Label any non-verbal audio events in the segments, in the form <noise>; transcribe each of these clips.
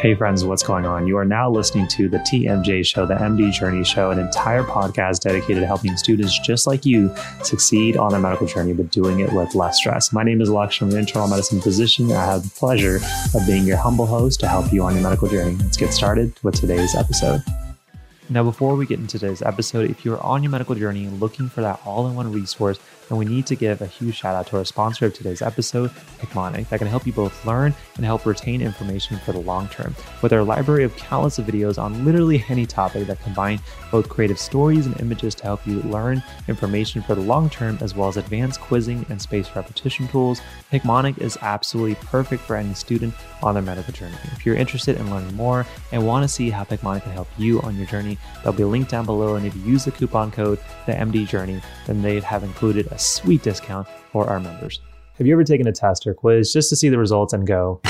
Hey, friends, what's going on? You are now listening to the TMJ Show, the MD Journey Show, an entire podcast dedicated to helping students just like you succeed on their medical journey, but doing it with less stress. My name is Alex. I'm an internal medicine physician. I have the pleasure of being your humble host to help you on your medical journey. Let's get started with today's episode. Now, before we get into today's episode, if you're on your medical journey looking for that all in one resource, and we need to give a huge shout out to our sponsor of today's episode, Picmonic, that can help you both learn and help retain information for the long term. With our library of countless videos on literally any topic that combine both creative stories and images to help you learn information for the long term, as well as advanced quizzing and spaced repetition tools, Picmonic is absolutely perfect for any student on their medical journey. If you're interested in learning more and want to see how Picmonic can help you on your journey, there'll be a link down below. And if you use the coupon code, the MD Journey, then they have included a sweet discount for our members. Have you ever taken a test or quiz just to see the results and go,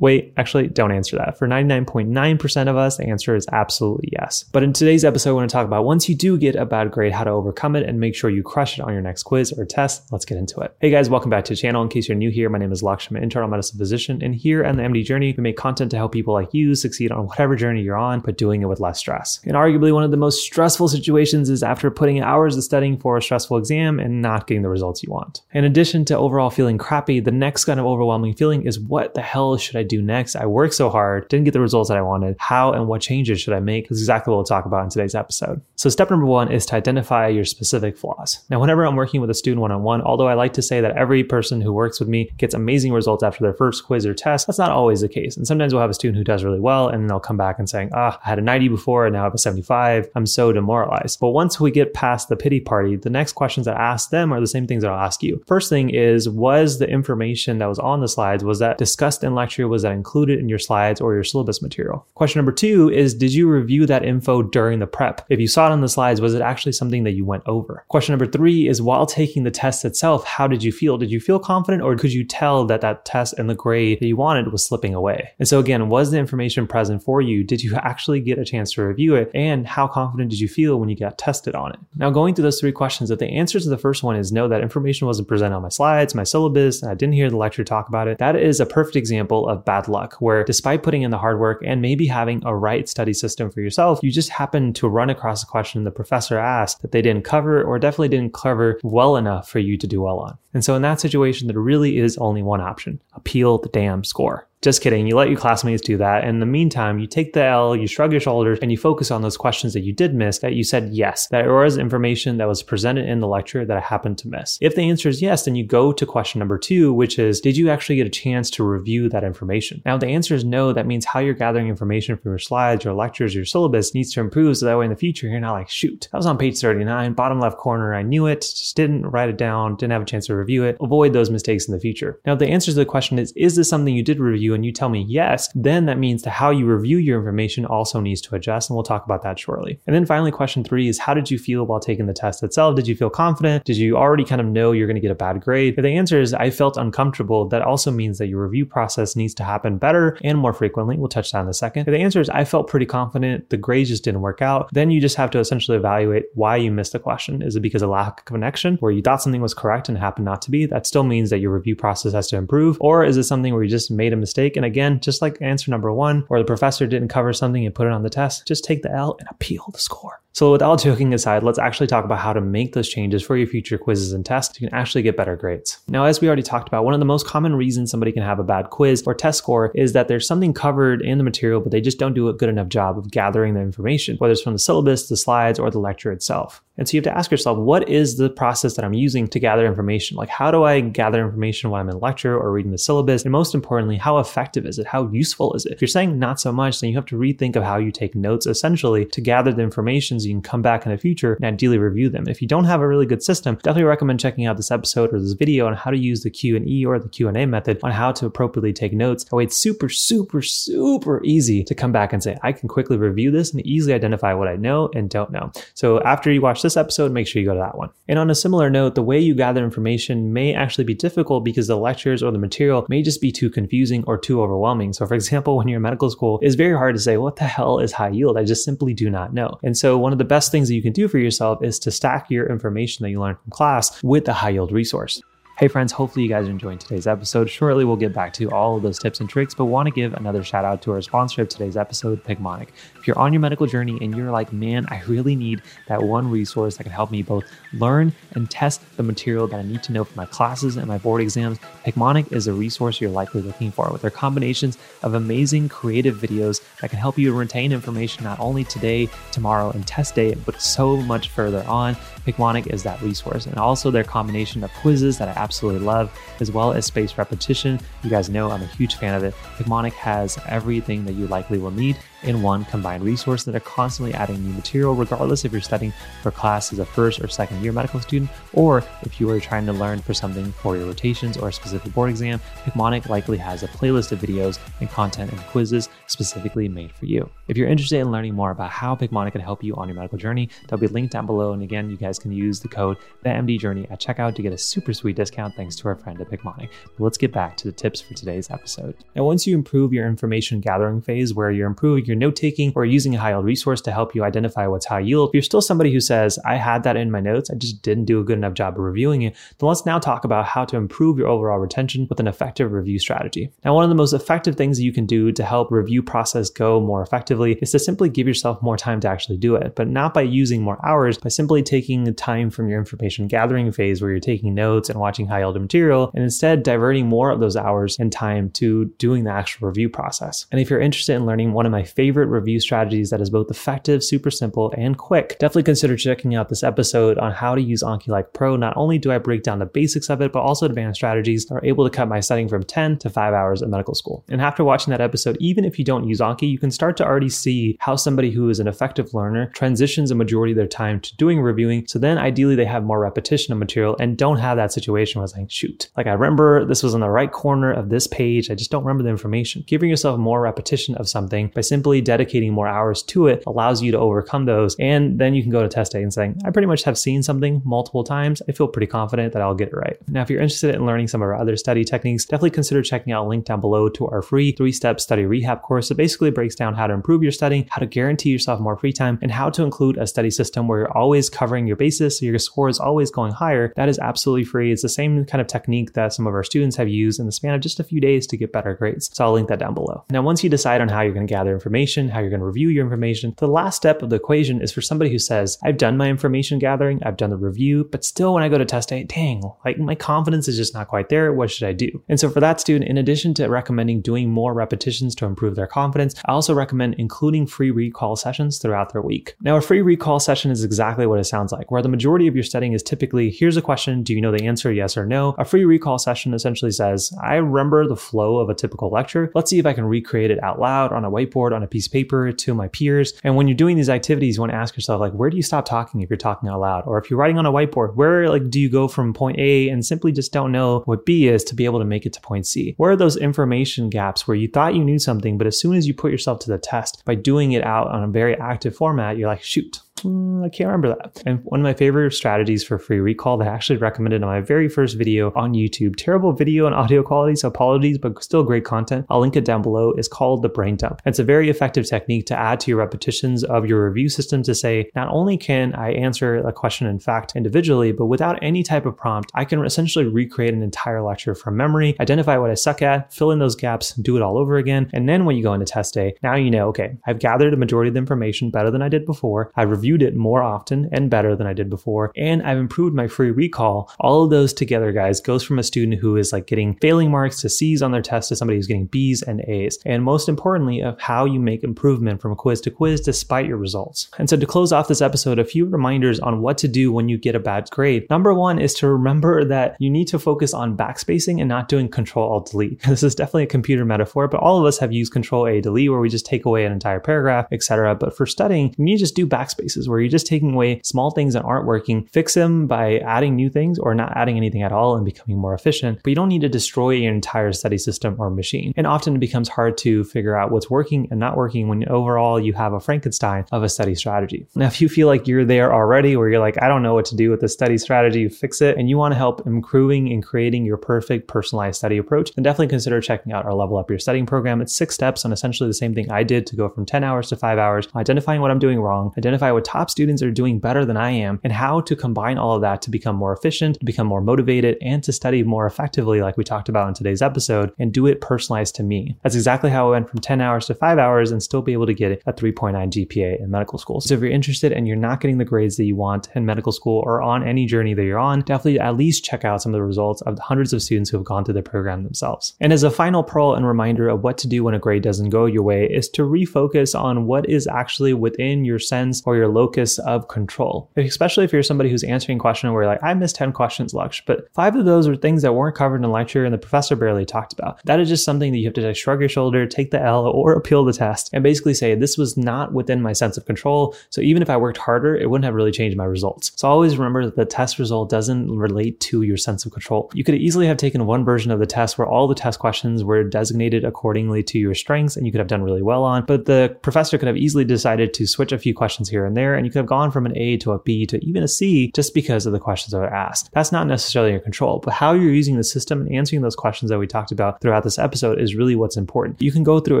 Wait, actually, don't answer that. For 99.9% of us, the answer is absolutely yes. But in today's episode, we're to talk about once you do get a bad grade, how to overcome it and make sure you crush it on your next quiz or test. Let's get into it. Hey guys, welcome back to the channel. In case you're new here, my name is Lakshman, an internal medicine physician, and here on the MD Journey, we make content to help people like you succeed on whatever journey you're on, but doing it with less stress. And arguably one of the most stressful situations is after putting hours of studying for a stressful exam and not getting the results you want. In addition to overall feeling crappy, the next kind of overwhelming feeling is what the hell should I do next? I worked so hard, didn't get the results that I wanted. How and what changes should I make? That's exactly what we'll talk about in today's episode. So, step number one is to identify your specific flaws. Now, whenever I'm working with a student one on one, although I like to say that every person who works with me gets amazing results after their first quiz or test, that's not always the case. And sometimes we'll have a student who does really well and then they'll come back and saying, ah, I had a 90 before and now I have a 75. I'm so demoralized. But once we get past the pity party, the next questions that I ask them are the same things that I'll ask you. First thing is, was the information that was on the slides, was that discussed in lecture? Was that included? included in your slides or your syllabus material. Question number two is Did you review that info during the prep? If you saw it on the slides, was it actually something that you went over? Question number three is While taking the test itself, how did you feel? Did you feel confident or could you tell that that test and the grade that you wanted was slipping away? And so, again, was the information present for you? Did you actually get a chance to review it? And how confident did you feel when you got tested on it? Now, going through those three questions, if the answer to the first one is no, that information wasn't presented on my slides, my syllabus, and I didn't hear the lecture talk about it, that is a perfect example of bad luck where despite putting in the hard work and maybe having a right study system for yourself, you just happen to run across a question the professor asked that they didn't cover or definitely didn't cover well enough for you to do well on. And so in that situation, there really is only one option appeal the damn score. Just kidding. You let your classmates do that. In the meantime, you take the L, you shrug your shoulders, and you focus on those questions that you did miss that you said yes, that was information that was presented in the lecture that I happened to miss. If the answer is yes, then you go to question number two, which is, did you actually get a chance to review that information? Now, the answer is no, that means how you're gathering information from your slides, your lectures, your syllabus needs to improve so that way in the future you're not like, shoot, I was on page 39, bottom left corner. I knew it, just didn't write it down, didn't have a chance to review it. Avoid those mistakes in the future. Now, the answer to the question is, is this something you did review and you tell me yes, then that means that how you review your information also needs to adjust. And we'll talk about that shortly. And then finally, question three is how did you feel while taking the test itself? Did you feel confident? Did you already kind of know you're going to get a bad grade? If the answer is I felt uncomfortable, that also means that your review process needs to happen better and more frequently. We'll touch that in a second. If the answer is I felt pretty confident, the grades just didn't work out, then you just have to essentially evaluate why you missed the question. Is it because of lack of connection where you thought something was correct and happened not to be? That still means that your review process has to improve. Or is it something where you just made a mistake? And again, just like answer number one, or the professor didn't cover something and put it on the test, just take the L and appeal the score. So, with all joking aside, let's actually talk about how to make those changes for your future quizzes and tests you can actually get better grades. Now, as we already talked about, one of the most common reasons somebody can have a bad quiz or test score is that there's something covered in the material, but they just don't do a good enough job of gathering the information, whether it's from the syllabus, the slides, or the lecture itself. And so you have to ask yourself, what is the process that I'm using to gather information? Like, how do I gather information when I'm in lecture or reading the syllabus? And most importantly, how effective is it? How useful is it? If you're saying not so much, then you have to rethink of how you take notes essentially to gather the information so you can come back in the future and ideally review them. If you don't have a really good system, definitely recommend checking out this episode or this video on how to use the Q&E or the Q&A method on how to appropriately take notes. Way it's super, super, super easy to come back and say, I can quickly review this and easily identify what I know and don't know. So after you watch this episode, make sure you go to that one. And on a similar note, the way you gather information may actually be difficult because the lectures or the material may just be too confusing or too overwhelming. So for <laughs> example, when you're in medical school, it's very hard to say, what the hell is high yield? I just simply do not know. And so one one of the best things that you can do for yourself is to stack your information that you learn from class with a high yield resource. Hey friends, hopefully you guys are enjoying today's episode. Shortly we'll get back to all of those tips and tricks, but want to give another shout out to our sponsor of today's episode, Picmonic. If you're on your medical journey and you're like, man, I really need that one resource that can help me both learn and test the material that I need to know for my classes and my board exams, Picmonic is a resource you're likely looking for with their combinations of amazing creative videos that can help you retain information not only today, tomorrow, and test day, but so much further on. Picmonic is that resource, and also their combination of quizzes that I absolutely love, as well as spaced repetition. You guys know I'm a huge fan of it. Picmonic has everything that you likely will need in one combined resource that are constantly adding new material, regardless if you're studying for class as a first or second year medical student, or if you are trying to learn for something for your rotations or a specific board exam, Picmonic likely has a playlist of videos and content and quizzes specifically made for you. If you're interested in learning more about how Picmonic can help you on your medical journey, there'll be linked down below. And again, you guys can use the code TheMDJourney at checkout to get a super sweet discount thanks to our friend at Picmonic. But let's get back to the tips for today's episode. Now, once you improve your information gathering phase where you're improving your note taking or using a high yield resource to help you identify what's high yield, if you're still somebody who says, I had that in my notes, I just didn't do a good enough job of reviewing it, then let's now talk about how to improve your overall retention with an effective review strategy. Now, one of the most effective things you can do to help review process go more effectively is to simply give yourself more time to actually do it, but not by using more hours, by simply taking the time from your information gathering phase where you're taking notes and watching high yield material, and instead diverting more of those hours and time to doing the actual review process. And if you're interested in learning one of my favorite review strategies that is both effective, super simple, and quick, definitely consider checking out this episode on how to use Anki Like Pro. Not only do I break down the basics of it, but also advanced strategies that are able to cut my studying from 10 to 5 hours in medical school. And after watching that episode, even if you don't use Anki, you can start to already see how somebody who is an effective learner transitions a majority of their time to doing reviewing. So then ideally they have more repetition of material and don't have that situation where it's like, shoot, like I remember this was in the right corner of this page. I just don't remember the information. Giving yourself more repetition of something by simply dedicating more hours to it allows you to overcome those. And then you can go to test day and saying, I pretty much have seen something multiple times. I feel pretty confident that I'll get it right. Now, if you're interested in learning some of our other study techniques, definitely consider checking out a link down below to our free three step study rehab course. It basically breaks down how to improve your studying, how to guarantee yourself more free time, and how to include a study system where you're always covering your basis so your score is always going higher. That is absolutely free. It's the same kind of technique that some of our students have used in the span of just a few days to get better grades. So I'll link that down below. Now, once you decide on how you're going to gather information, how you're going to review your information, the last step of the equation is for somebody who says, I've done my information gathering, I've done the review, but still when I go to test day, dang, like my confidence is just not quite there. What should I do? And so for that student, in addition to recommending doing more repetitions to improve their confidence, I also recommend including free recall sessions throughout their week. Now, a free recall session is exactly what it sounds like, where the majority of your studying is typically here's a question, do you know the answer, yes or no? A free recall session essentially says, I remember the flow of a typical lecture. Let's see if I can recreate it out loud on a whiteboard, on a piece of paper to my peers. And when you're doing these activities, you want to ask yourself, like, where do you stop talking if you're talking out loud? Or if you're writing on a whiteboard, where like do you go from point A and simply just don't know what B is to be able to make it to point C? Where are those information gaps where you thought you knew something, but as soon as you put yourself to the test by doing it out on a very active format, you're like, shoot, Mm, I can't remember that. And one of my favorite strategies for free recall that I actually recommended on my very first video on YouTube, terrible video and audio quality, so apologies, but still great content. I'll link it down below, is called the brain dump. It's a very effective technique to add to your repetitions of your review system to say, not only can I answer a question in fact individually, but without any type of prompt, I can essentially recreate an entire lecture from memory, identify what I suck at, fill in those gaps, do it all over again. And then when you go into test day, now you know, okay, I've gathered a majority of the information better than I did before. I've reviewed reviewed it more often and better than I did before, and I've improved my free recall. All of those together, guys, goes from a student who is like getting failing marks to C's on their test to somebody who's getting B's and A's. And most importantly, of how you make improvement from quiz to quiz despite your results. And so to close off this episode, a few reminders on what to do when you get a bad grade. Number one is to remember <laughs> that you need to focus on backspacing and not doing control alt delete. <laughs> This is definitely a computer metaphor, but all of us have used control A delete where we just take away an entire paragraph, etc. But for studying, you need to just do backspaces where you're just taking away small things that aren't working, fix them by adding new things or not adding anything at all and becoming more efficient. But you don't need to destroy your entire study system or machine. And often it becomes hard to figure out what's working and not working when overall you have a Frankenstein of a study strategy. Now, if you feel like you're there already, where you're like, I don't know what to do with the study strategy, fix it, and you want to help improving and creating your perfect personalized study approach, then definitely consider checking out our Level Up Your Studying program. It's six steps on essentially the same thing I did to go from 10 hours to five hours, identifying what I'm doing wrong, identify what top students are doing better than I am, and how to combine all of that to become more efficient, to become more motivated, and to study more effectively, like we talked about in today's episode, and do it personalized to me. That's exactly how I went from 10 hours to five hours and still be able to get a 3.9 GPA in medical school. So if you're interested and you're not getting the grades that you want in medical school or on any journey that you're on, definitely at least check out some of the results of the hundreds of students who have gone through the program themselves. And as a final pearl and reminder of what to do when a grade doesn't go your way is to refocus on what is actually within your sense or your locus of control. Especially if you're somebody who's answering a question where like, I missed 10 questions, Lux, but five of those are things that weren't covered in the lecture and the professor barely talked about. That is just something that you have to just shrug your shoulder, take the L or appeal the test and basically say, this was not within my sense of control. So even if I worked harder, it wouldn't have really changed my results. So always remember that the test result doesn't relate to your sense of control. You could easily have taken one version of the test where all the test questions were designated accordingly to your strengths and you could have done really well on, but the professor could have easily decided to switch a few questions here and there and you could have gone from an A to a B to even a C just because of the questions that are asked. That's not necessarily your control, but how you're using the system and answering those questions that we talked about throughout this episode is really what's important. You can go through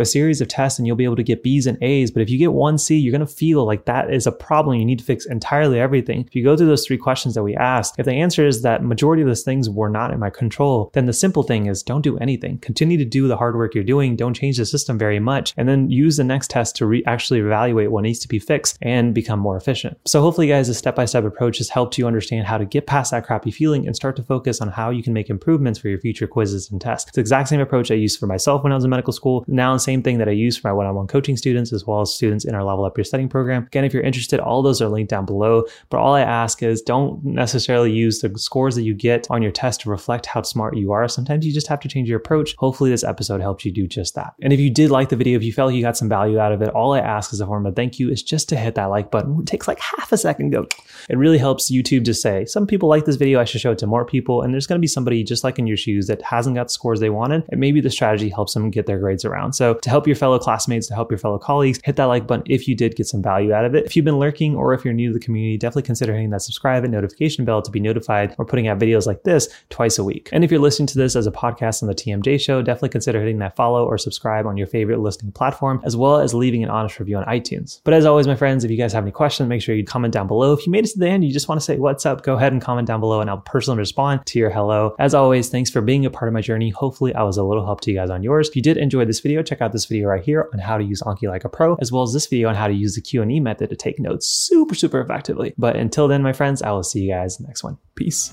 a series of tests and you'll be able to get B's and A's, but if you get one C, you're going to feel like that is a problem. You need to fix entirely everything. If you go through those three questions that we asked, if the answer is that majority of those things were not in my control, then the simple thing is don't do anything. Continue to do the hard work you're doing. Don't change the system very much. And then use the next test to re- actually evaluate what needs to be fixed and become more efficient. So hopefully guys, a step-by-step approach has helped you understand how to get past that crappy feeling and start to focus on how you can make improvements for your future quizzes and tests. It's the exact same approach I used for myself when I was in medical school. Now the same thing that I use for my one-on-one coaching students as well as students in our level up your studying program. Again, if you're interested, all those are linked down below. But all I ask is don't necessarily use the scores that you get on your test to reflect how smart you are. Sometimes you just have to change your approach. Hopefully this episode helped you do just that. And if you did like the video, if you felt you got some value out of it, all I ask as a form of thank you is just to hit that like button. It takes like half a second go. It really helps YouTube to say, some people like this video, I should show it to more people. And there's going to be somebody just like in your shoes that hasn't got the scores they wanted. And maybe the strategy helps them get their grades around. So to help your fellow classmates, to help your fellow colleagues, hit that like button if you did get some value out of it. If you've been lurking or if you're new to the community, definitely consider hitting that subscribe and notification bell to be notified. We're putting out videos like this twice a week. And if you're listening to this as a podcast on the TMJ show, definitely consider hitting that follow or subscribe on your favorite listening platform, as well as leaving an honest review on iTunes. But as always, my friends, if you guys have any questions, make sure you comment down below. If you made it to the end, you just want to say what's up, go ahead and comment down below and I'll personally respond to your hello. As always, thanks for being a part of my journey. Hopefully I was a little help to you guys on yours. If you did enjoy this video, check out this video right here on how to use Anki like a pro, as well as this video on how to use the Q&E method to take notes super, super effectively. But until then, my friends, I will see you guys next one. Peace.